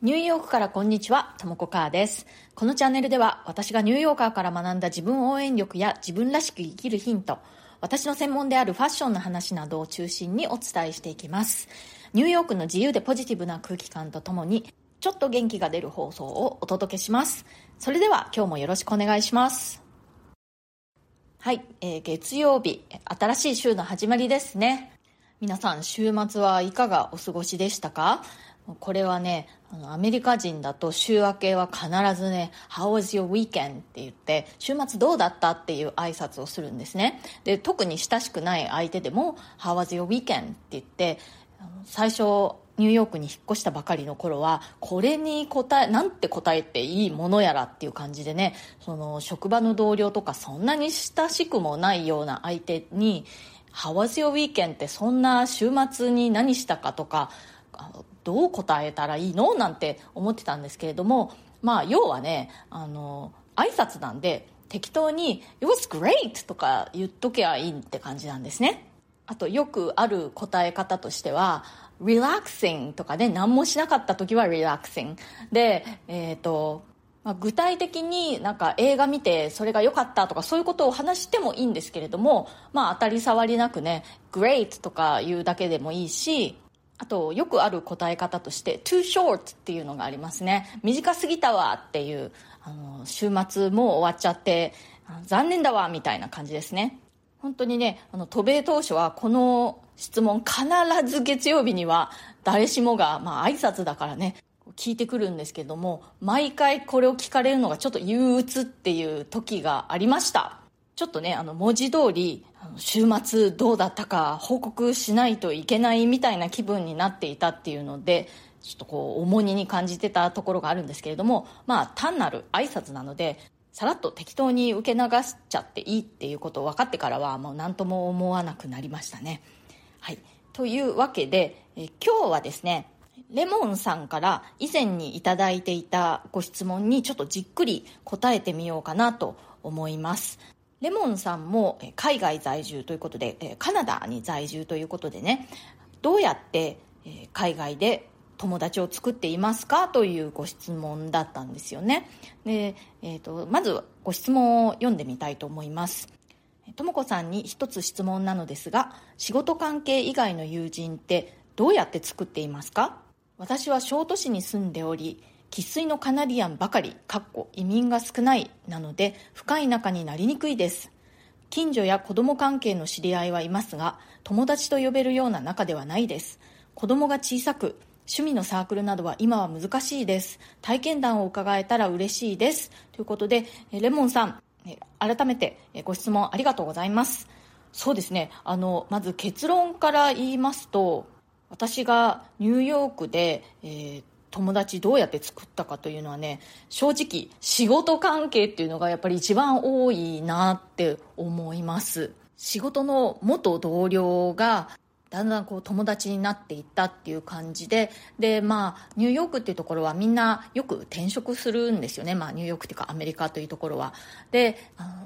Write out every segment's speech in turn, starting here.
ニューヨークからこんにちは、ともこかーです。このチャンネルでは私がニューヨーカーから学んだ自分応援力や自分らしく生きるヒント、私の専門であるファッションの話などを中心にお伝えしていきます。ニューヨークの自由でポジティブな空気感とともに、ちょっと元気が出る放送をお届けします。それでは今日もよろしくお願いします。はい、えー、月曜日、新しい週の始まりですね。皆さん、週末はいかがお過ごしでしたか？これはね、あの、アメリカ人だと週明けは必ずね、How was your weekend? って言って、週末どうだったっていう挨拶をするんですね。で、特に親しくない相手でも、How was your weekend? って言って、最初、ニューヨークに引っ越したばかりの頃は、これに答え、なんて答えていいものやらっていう感じでね、その、職場の同僚とかそんなに親しくもないような相手に、How was your weekend? ってそんな週末に何したかとか、どう答えたらいいの？なんて思ってたんですけれども、まあ、要はね、あの、挨拶なんで、適当に、It was great! とか言っとけばいいって感じなんですね。あと、よくある答え方としては、relaxing とかね、何もしなかった時は relaxing。で、えっ、ー、と、まあ、具体的になんか映画見てそれが良かったとかそういうことを話してもいいんですけれども、まあ当たり障りなくね、great とか言うだけでもいいし、あと、よくある答え方として、too short っていうのがありますね。短すぎたわっていう、あの、週末もう終わっちゃって、残念だわみたいな感じですね。本当にね、あの、渡米当初はこの質問必ず月曜日には誰しもが、まあ挨拶だからね、聞いてくるんですけども、毎回これを聞かれるのがちょっと憂鬱っていう時がありました。ちょっとね、あの、文字通り、週末どうだったか報告しないといけないみたいな気分になっていたっていうので、ちょっとこう、重荷に感じてたところがあるんですけれども、まあ、単なる挨拶なので、さらっと適当に受け流しちゃっていいっていうことを分かってからは、もう何とも思わなくなりましたね。はい。というわけで、え今日はですね、レモンさんから以前にいいていたご質問にちょっとじっくり答えてみようかなと思います。レモンさんも海外在住ということで、カナダに在住ということでね、どうやって海外で友達を作っていますかというご質問だったんですよね。で、えーと、まずご質問を読んでみたいと思います。ともこさんに一つ質問なのですが、仕事関係以外の友人ってどうやって作っていますか？私は小都市に住んでおり、生粋のカナディアンばかり、かっこ移民が少ないなので深い仲になりにくいです。近所や子供関係の知り合いはいますが、友達と呼べるような仲ではないです。子供が小さく、趣味のサークルなどは今は難しいです。体験談を伺えたら嬉しいです。ということで、レモンさん、改めてご質問ありがとうございます。そうですね。あの、まず結論から言いますと、私がニューヨークで、えー、友達どうやって作ったかというのはね正直仕事関係っていうのがやっぱり一番多いなって思います。仕事の元同僚がだんだんこう友達になっていったっていう感じででまあニューヨークっていうところはみんなよく転職するんですよね。まあニューヨークっていうかアメリカというところは。で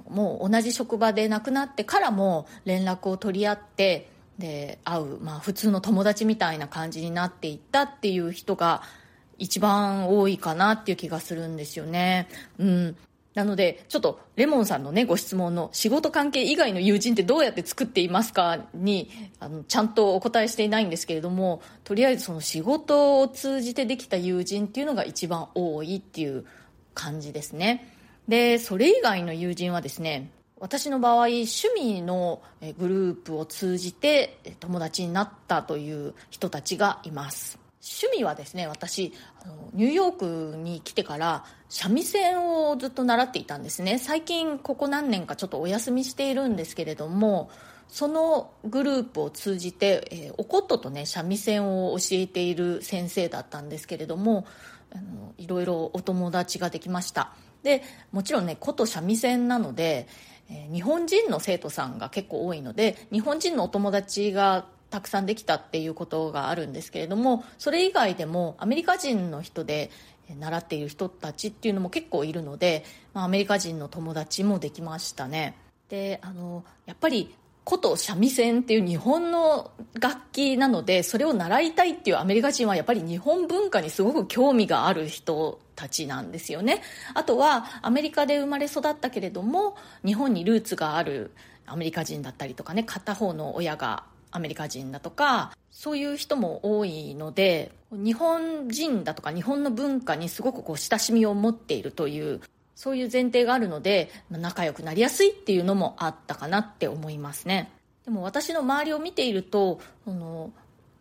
もう同じ職場で亡くなってからも連絡を取り合ってで会う、まあ、普通の友達みたいな感じになっていったっていう人が一番多いかなっていう気がするんですよね。うん。なので、ちょっとレモンさんのね、ご質問の仕事関係以外の友人ってどうやって作っていますかに、あの、ちゃんとお答えしていないんですけれども、とりあえずその仕事を通じてできた友人っていうのが一番多いっていう感じですね。で、それ以外の友人はですね、私の場合、趣味のグループを通じて友達になったという人たちがいます。趣味はですね私あのニューヨークに来てから三味線をずっと習っていたんですね。最近ここ何年かちょっとお休みしているんですけれどもそのグループを通じて、えー、お琴とね三味線を教えている先生だったんですけれどもあのいろいろお友達ができました。でもちろんね琴三味線なので、えー、日本人の生徒さんが結構多いので日本人のお友達がたくさんできたっていうことがあるんですけれどもそれ以外でもアメリカ人の人で習っている人たちっていうのも結構いるので、まあ、アメリカ人の友達もできましたね。であのやっぱり琴三味線っていう日本の楽器なのでそれを習いたいっていうアメリカ人はやっぱり日本文化にすごく興味がある人たちなんですよね。あとはアメリカで生まれ育ったけれども日本にルーツがあるアメリカ人だったりとかね片方の親がアメリカ人だとかそういう人も多いので日本人だとか日本の文化にすごくこう親しみを持っているというそういう前提があるので、仲良くなりやすいっていうのもあったかなって思いますね。でも私の周りを見ていると、その、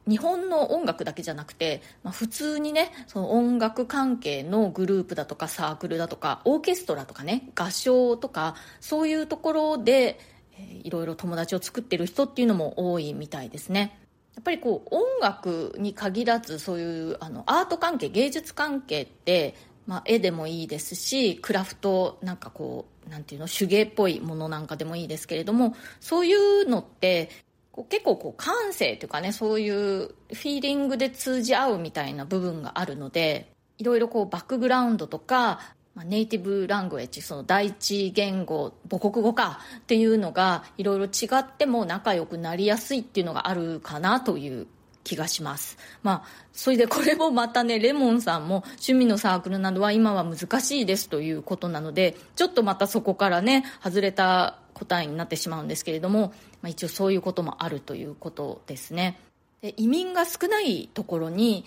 日本の音楽だけじゃなくて、まあ、普通にねその音楽関係のグループだとかサークルだとかオーケストラとかね合唱とかそういうところで、えー、いろいろ友達を作ってる人っていうのも多いみたいですね。やっぱりこう音楽に限らずそういうあのアート関係芸術関係ってまあ、絵でもいいですしクラフトなんかこうなんていうの手芸っぽいものなんかでもいいですけれどもそういうのってこう結構こう感性というかねそういうフィーリングで通じ合うみたいな部分があるのでいろいろこうバックグラウンドとか、ネイティブラングエッジその第一言語母国語かっていうのがいろいろ違っても仲良くなりやすいっていうのがあるかなという気がします。まあ、それでこれもまたね、レモンさんも趣味のサークルなどは今は難しいですということなので、ちょっとまたそこからね、外れた答えになってしまうんですけれども、まあ、一応そういうこともあるということですね。で移民が少ないところに、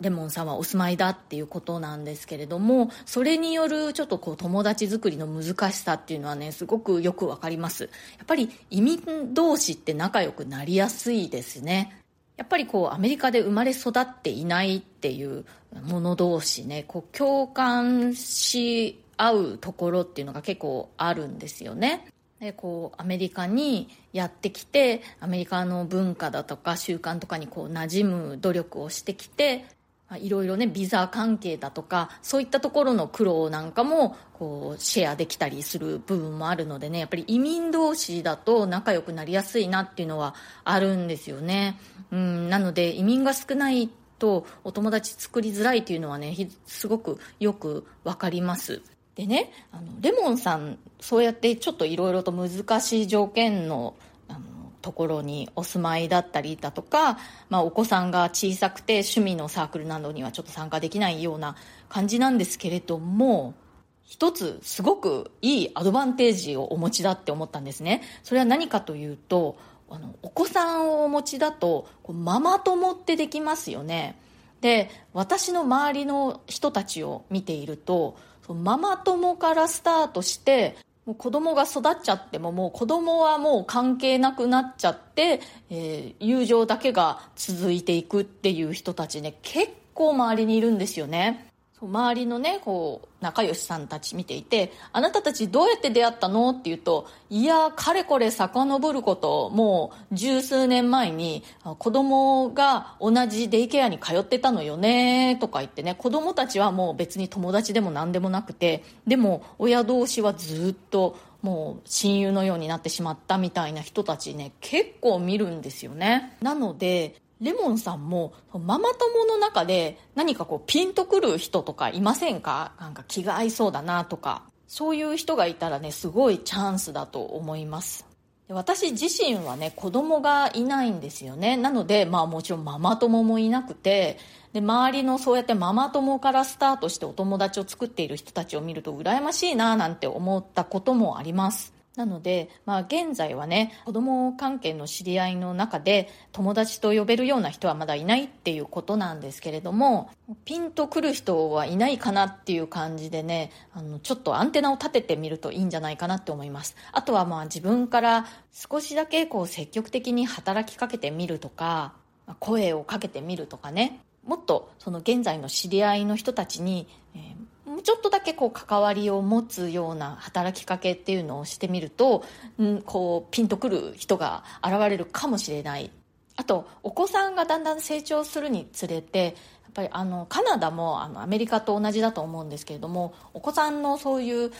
レモンさんはお住まいだっていうことなんですけれどもそれによるちょっとこう友達作りの難しさっていうのはねすごくよくわかりますやっぱり移民同士って仲良くなりやすいですねやっぱりこうアメリカで生まれ育っていないっていう者同士ねこう共感し合うところっていうのが結構あるんですよね。でこうアメリカにやってきてアメリカの文化だとか習慣とかにこう馴染む努力をしてきていろいろねビザ関係だとかそういったところの苦労なんかもこうシェアできたりする部分もあるのでねやっぱり移民同士だと仲良くなりやすいなっていうのはあるんですよね、うん、なので移民が少ないとお友達作りづらいっていうのはねすごくよくわかります。でねあのレモンさんそうやってちょっといろいろと難しい条件のところにお住まいだったりだとか、まあ、お子さんが小さくて趣味のサークルなどにはちょっと参加できないような感じなんですけれども一つすごくいいアドバンテージをお持ちだって思ったんですね。それは何かというとあのお子さんをお持ちだとママ友ってできますよね。で私の周りの人たちを見ているとママ友からスタートしてもう子供が育っちゃってももう子供はもう関係なくなっちゃって、えー、友情だけが続いていくっていう人たちね結構周りにいるんですよね。周りのねこう仲良しさんたち見ていてあなたたちどうやって出会ったの？って言うといやかれこれ遡ること。もう十数年前に子供が同じデイケアに通ってたのよねとか言ってね子供たちはもう別に友達でも何でもなくてでも親同士はずっともう親友のようになってしまったみたいな人たちね結構見るんですよね。なのでレモンさんもママ友の中で何かこうピンとくる人とかいませんか？なんか気が合いそうだなとか。そういう人がいたらねすごいチャンスだと思います。私自身はね子供がいないんですよね。なのでまあもちろんママ友もいなくてで周りのそうやってママ友からスタートしてお友達を作っている人たちを見ると羨ましいななんて思ったこともあります。なので、まあ、現在はね子供関係の知り合いの中で友達と呼べるような人はまだいないっていうことなんですけれどもピンとくる人はいないかなっていう感じでねあのちょっとアンテナを立ててみるといいんじゃないかなって思います。あとはまあ自分から少しだけこう積極的に働きかけてみるとか声をかけてみるとかね。もっとその現在の知り合いの人たちに、えーちょっとだけこう関わりを持つような働きかけっていうのをしてみると、ん、こうピンとくる人が現れるかもしれない。あとお子さんがだんだん成長するにつれてやっぱりあのカナダもあのアメリカと同じだと思うんですけれどもお子さんのそういう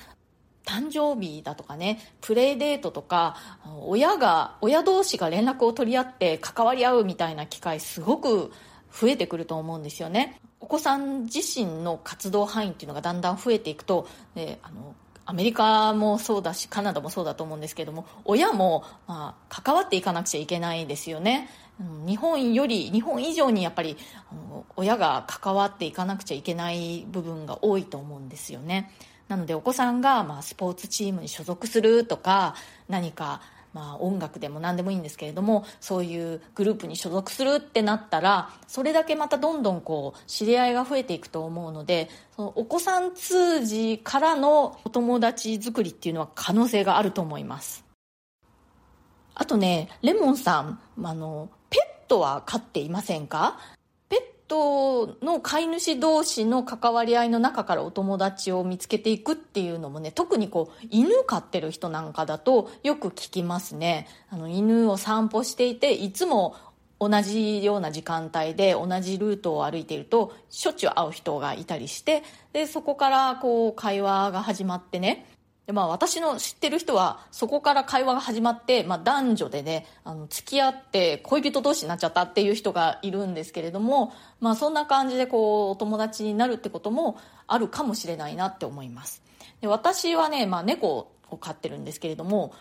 誕生日だとかねプレイデートとか親が親同士が連絡を取り合って関わり合うみたいな機会すごく増えてくると思うんですよね。お子さん自身の活動範囲っていうのがだんだん増えていくと、あのアメリカもそうだしカナダもそうだと思うんですけども親も、まあ、関わっていかなくちゃいけないですよね。日本より日本以上にやっぱり親が関わっていかなくちゃいけない部分が多いと思うんですよね。なのでお子さんがまあスポーツチームに所属するとか何かまあ、音楽でも何でもいいんですけれどもそういうグループに所属するってなったらそれだけまたどんどんこう知り合いが増えていくと思うのでそのお子さん通じからのお友達作りっていうのは可能性があると思います。あとねレモンさんあのペットは飼っていませんか？トの飼い主同士の関わり合いの中からお友達を見つけていくっていうのもね特にこう犬飼ってる人なんかだとよく聞きますね。あの犬を散歩していていつも同じような時間帯で同じルートを歩いているとしょっちゅう会う人がいたりしてでそこからこう会話が始まってねでまあ私の知ってる人はそこから会話が始まって、まあ、男女でねあの付き合って恋人同士になっちゃったっていう人がいるんですけれども、まあ、そんな感じでこうお友達になるってこともあるかもしれないなって思います。で私はね、まあ、猫を飼ってるんですけれども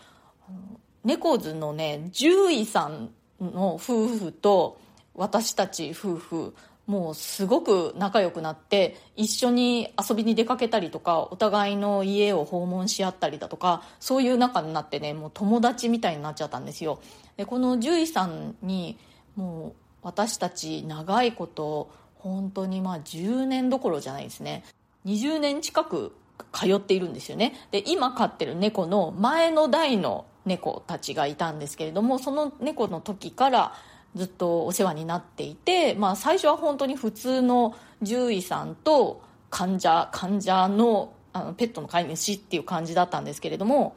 猫図のね獣医さんの夫婦と私たち夫婦もうすごく仲良くなって一緒に遊びに出かけたりとかお互いの家を訪問し合ったりだとかそういう仲になってねもう友達みたいになっちゃったんですよ。でこの獣医さんにもう私たち長いこと本当にまあ10年どころじゃないですね。20年近く通っているんですよね。で今飼ってる猫の前の代の猫たちがいたんですけれどもその猫の時からずっとお世話になっていて、まあ、最初は本当に普通の獣医さんと患者患者のあのペットの飼い主っていう感じだったんですけれども、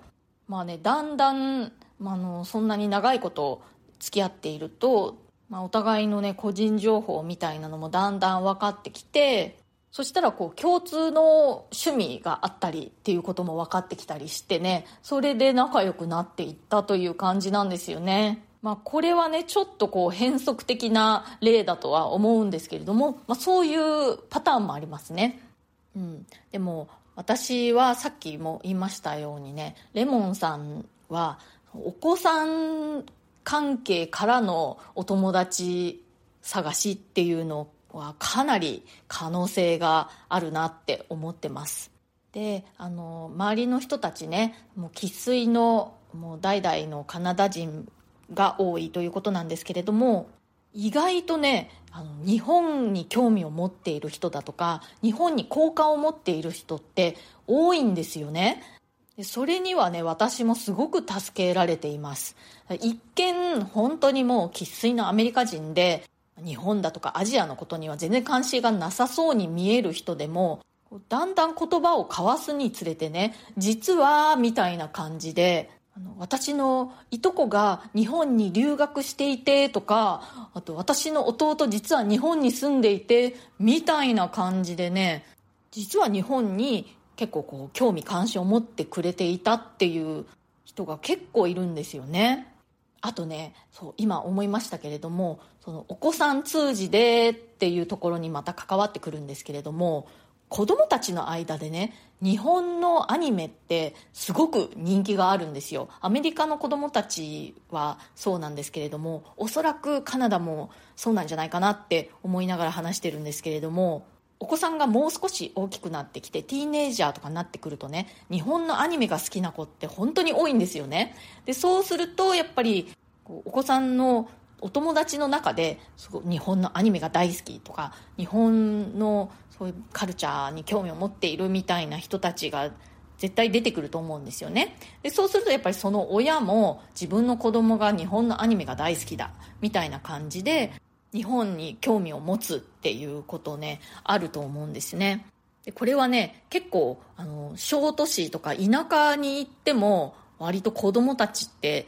まあね、だんだん、まあのそんなに長いこと付き合っていると、まあ、お互いのね個人情報みたいなのもだんだん分かってきてそしたらこう共通の趣味があったりっていうことも分かってきたりしてねそれで仲良くなっていったという感じなんですよね。まあ、これはねちょっとこう変則的な例だとは思うんですけれども、まあ、そういうパターンもありますね、うん、でも私はさっきも言いましたようにねレモンさんはお子さん関係からのお友達探しっていうのはかなり可能性があるなって思ってます。であの周りの人たちねもう生粋のもう代々のカナダ人が多いということなんですけれども意外とねあの日本に興味を持っている人だとか日本に好感を持っている人って多いんですよね。それにはね私もすごく助けられています。一見本当にもう生粋のアメリカ人で日本だとかアジアのことには全然関心がなさそうに見える人でもだんだん言葉を交わすにつれてね実はみたいな感じで私のいとこが日本に留学していてとかあと私の弟実は日本に住んでいてみたいな感じでね実は日本に結構こう興味関心を持ってくれていたっていう人が結構いるんですよね。あとねそう今思いましたけれどもそのお子さん通じでっていうところにまた関わってくるんですけれども子供たちの間でね日本のアニメってすごく人気があるんですよ。アメリカの子供たちはそうなんですけれどもおそらくカナダもそうなんじゃないかなって思いながら話してるんですけれどもお子さんがもう少し大きくなってきてティーネイジャーとかになってくるとね日本のアニメが好きな子って本当に多いんですよね。でそうするとやっぱりお子さんのお友達の中ですご日本のアニメが大好きとか日本のそういうカルチャーに興味を持っているみたいな人たちが絶対出てくると思うんですよね。でそうするとやっぱりその親も自分の子供が日本のアニメが大好きだみたいな感じで日本に興味を持つっていうことねあると思うんですね。でこれはね結構あの小都市とか田舎に行っても割と子供たちって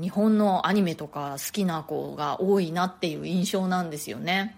日本のアニメとか好きな子が多いなっていう印象なんですよね。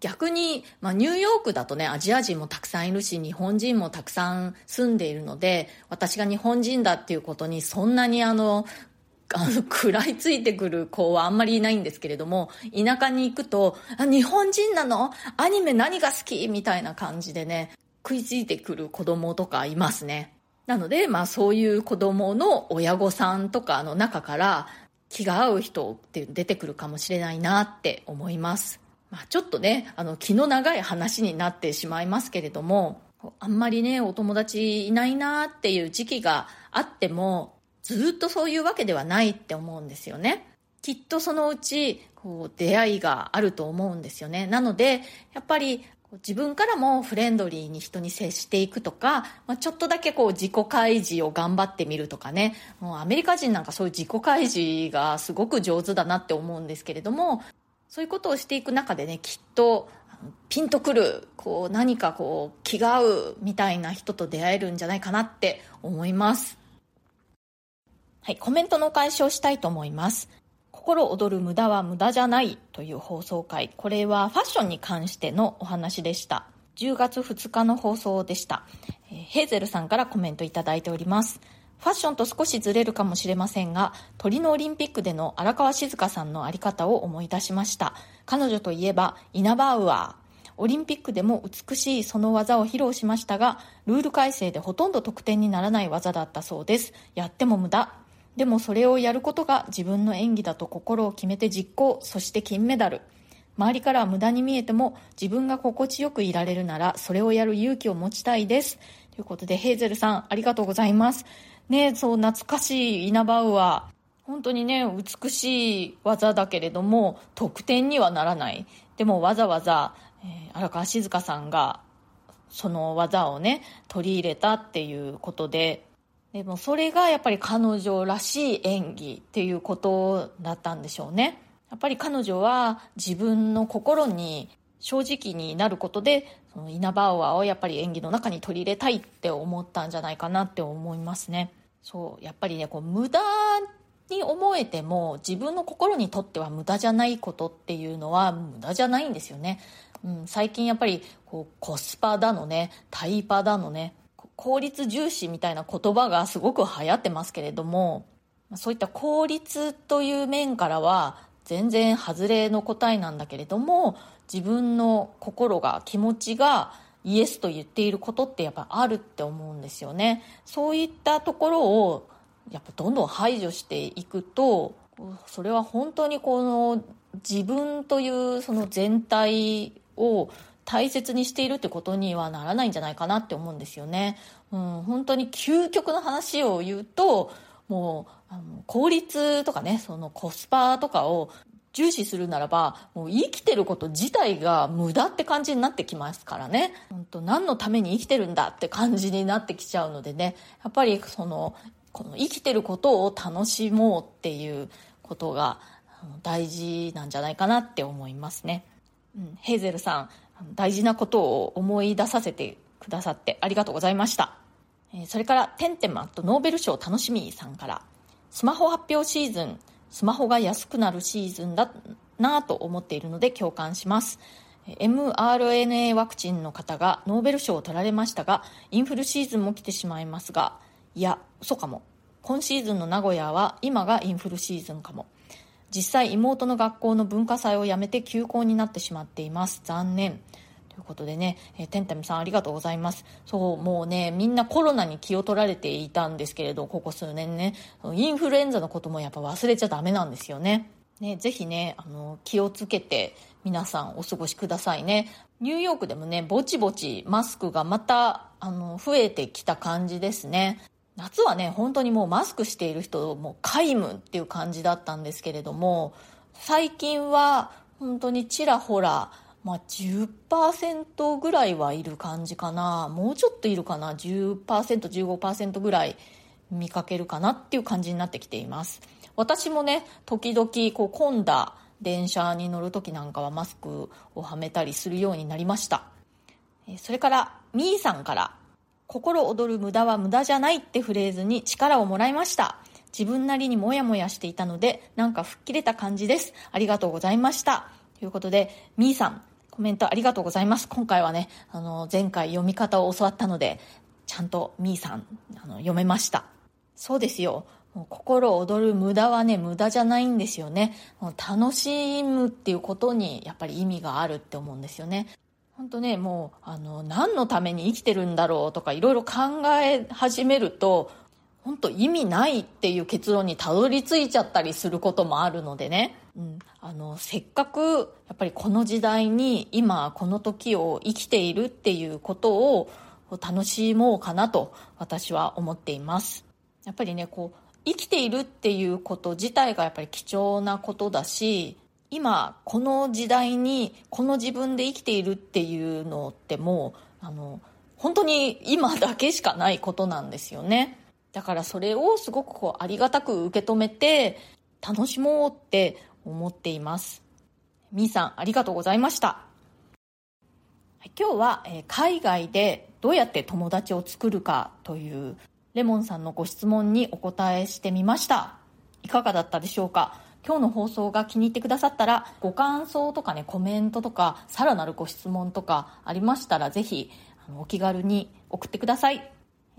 逆に、まあ、ニューヨークだとね、アジア人もたくさんいるし、日本人もたくさん住んでいるので、私が日本人だっていうことにそんなにあの、あの、食らいついてくる子はあんまりいないんですけれども、田舎に行くと、あ、日本人なの？アニメ何が好き？みたいな感じでね、食いついてくる子供とかいますね。なので、まあそういう子供の親御さんとかの中から気が合う人って出てくるかもしれないなって思います。まあちょっとね、あの気の長い話になってしまいますけれども、あんまりね、お友達いないなっていう時期があっても、ずっとそういうわけではないって思うんですよね。きっとそのうち、こう、出会いがあると思うんですよね。なので、やっぱり、自分からもフレンドリーに人に接していくとか、まあ、ちょっとだけこう自己開示を頑張ってみるとかね、もうアメリカ人なんかそういう自己開示がすごく上手だなって思うんですけれども、そういうことをしていく中でね、きっとピンとくる、こう何かこう気が合うみたいな人と出会えるんじゃないかなって思います。はい、コメントのお返しをしたいと思います。心躍る無駄は無駄じゃないという放送回。これはファッションに関してのお話でした。10月2日の放送でした。ヘーゼルさんからコメントいただいております。ファッションと少しずれるかもしれませんが、鳥のオリンピックでの荒川静香さんのあり方を思い出しました。彼女といえば、イナバウアー。オリンピックでも美しいその技を披露しましたが、ルール改正でほとんど得点にならない技だったそうです。やっても無駄。でもそれをやることが自分の演技だと心を決めて実行、そして金メダル。周りからは無駄に見えても自分が心地よくいられるならそれをやる勇気を持ちたいです。ということで、ヘーゼルさんありがとうございます。ねそう懐かしいイナバウアー。本当にね、美しい技だけれども、得点にはならない。でもわざわざ、えー、荒川静香さんがその技をね、取り入れたっていうことで、でもそれがやっぱり彼女らしい演技っていうことだったんでしょうね。やっぱり彼女は自分の心に正直になることで、そのイナバウアーをやっぱり演技の中に取り入れたいって思ったんじゃないかなって思いますね。そう、やっぱりね、こう無駄に思えても自分の心にとっては無駄じゃないことっていうのは無駄じゃないんですよね。うん、最近やっぱりこうコスパだのね、タイパだのね、効率重視みたいな言葉がすごく流行ってますけれども、そういった効率という面からは全然外れの答えなんだけれども、自分の心が、気持ちがイエスと言っていることってやっぱあるって思うんですよね。そういったところをやっぱどんどん排除していくと、それは本当にこの自分というその全体を大切にしているってことにはならないんじゃないかなって思うんですよね。うん、本当に究極の話を言うと、もう、あの効率とかね、そのコスパとかを重視するならば、もう生きてること自体が無駄って感じになってきますからね。本当何のために生きてるんだって感じになってきちゃうのでね、やっぱりその、この生きてることを楽しもうっていうことが大事なんじゃないかなって思いますね。うん、ヘーゼルさん、大事なことを思い出させてくださってありがとうございました。それから、テンテマとノーベル賞楽しみさんから、スマホ発表シーズン、スマホが安くなるシーズンだなと思っているので共感します。mRNA ワクチンの方がノーベル賞を取られましたが、インフルシーズンも来てしまいますが、いや、嘘かも。今シーズンの名古屋は今がインフルシーズンかも。実際妹の学校の文化祭をやめて休校になってしまっています。残念。いうことでね、えー、てんたみさんありがとうございます。そう、もうね、みんなコロナに気を取られていたんですけれど、ここ数年ね、インフルエンザのこともやっぱ忘れちゃダメなんですよね。ね、ぜひね、あの、気をつけて皆さんお過ごしくださいね。ニューヨークでもね、ぼちぼちマスクがまた、あの、増えてきた感じですね。夏はね、本当にもうマスクしている人、もう皆無っていう感じだったんですけれども、最近は本当にちらほら、まあ10%ぐらいはいる感じかな。もうちょっといるかな。10%、15%ぐらい見かけるかなっていう感じになってきています。私もね、時々こう混んだ電車に乗る時なんかはマスクをはめたりするようになりました。それから、みーさんから心躍る無駄は無駄じゃないってフレーズに力をもらいました。自分なりにもやもやしていたので、なんか吹っ切れた感じです。ありがとうございました。ということで、みーさん、コメントありがとうございます。今回はね、あの、前回読み方を教わったので、ちゃんとみーさん、あの、読めました。そうですよ。もう心躍る無駄はね、無駄じゃないんですよね。もう楽しむっていうことにやっぱり意味があるって思うんですよね。本当ねもうあの何のために生きてるんだろうとかいろいろ考え始めると本当意味ないっていう結論にたどり着いちゃったりすることもあるのでね、うん、あのせっかくやっぱりこの時代に今この時を生きているっていうことを楽しもうかなと私は思っています。やっぱりねこう生きているっていうこと自体がやっぱり貴重なことだし今この時代にこの自分で生きているっていうのってもうあの本当に今だけしかないことなんですよね。だからそれをすごくこうありがたく受け止めて楽しもうって思っています。みーさんありがとうございました。今日は、え海外でどうやって友達を作るかというレモンさんのご質問にお答えしてみました。いかがだったでしょうか？今日の放送が気に入ってくださったらご感想とかねコメントとかさらなるご質問とかありましたらぜひお気軽に送ってください。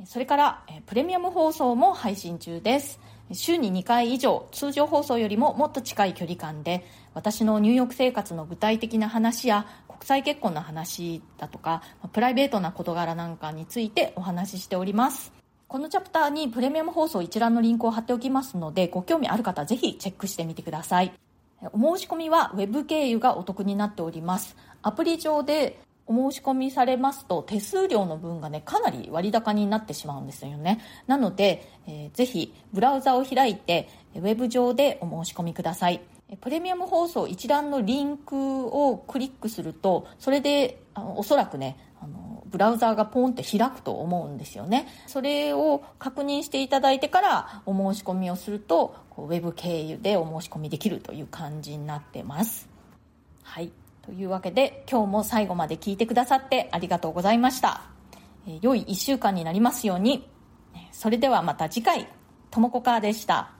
それからプレミアム放送も配信中です。週に2回以上通常放送よりももっと近い距離感で私の入浴生活の具体的な話や国際結婚の話だとかプライベートな事柄なんかについてお話ししております。このチャプターにプレミアム放送一覧のリンクを貼っておきますのでご興味ある方はぜひチェックしてみてください。お申し込みは Web 経由がお得になっております。アプリ上でお申し込みされますと手数料の分がねかなり割高になってしまうんですよね。なので、えー、ぜひブラウザを開いてウェブ上でお申し込みください。プレミアム放送一覧のリンクをクリックするとそれであのおそらくねあのブラウザーがポンって開くと思うんですよね。それを確認していただいてからお申し込みをするとウェブ経由でお申し込みできるという感じになってます。はい。というわけで今日も最後まで聞いてくださってありがとうございました。え良い1週間になりますように。それではまた次回、ともこかーでした。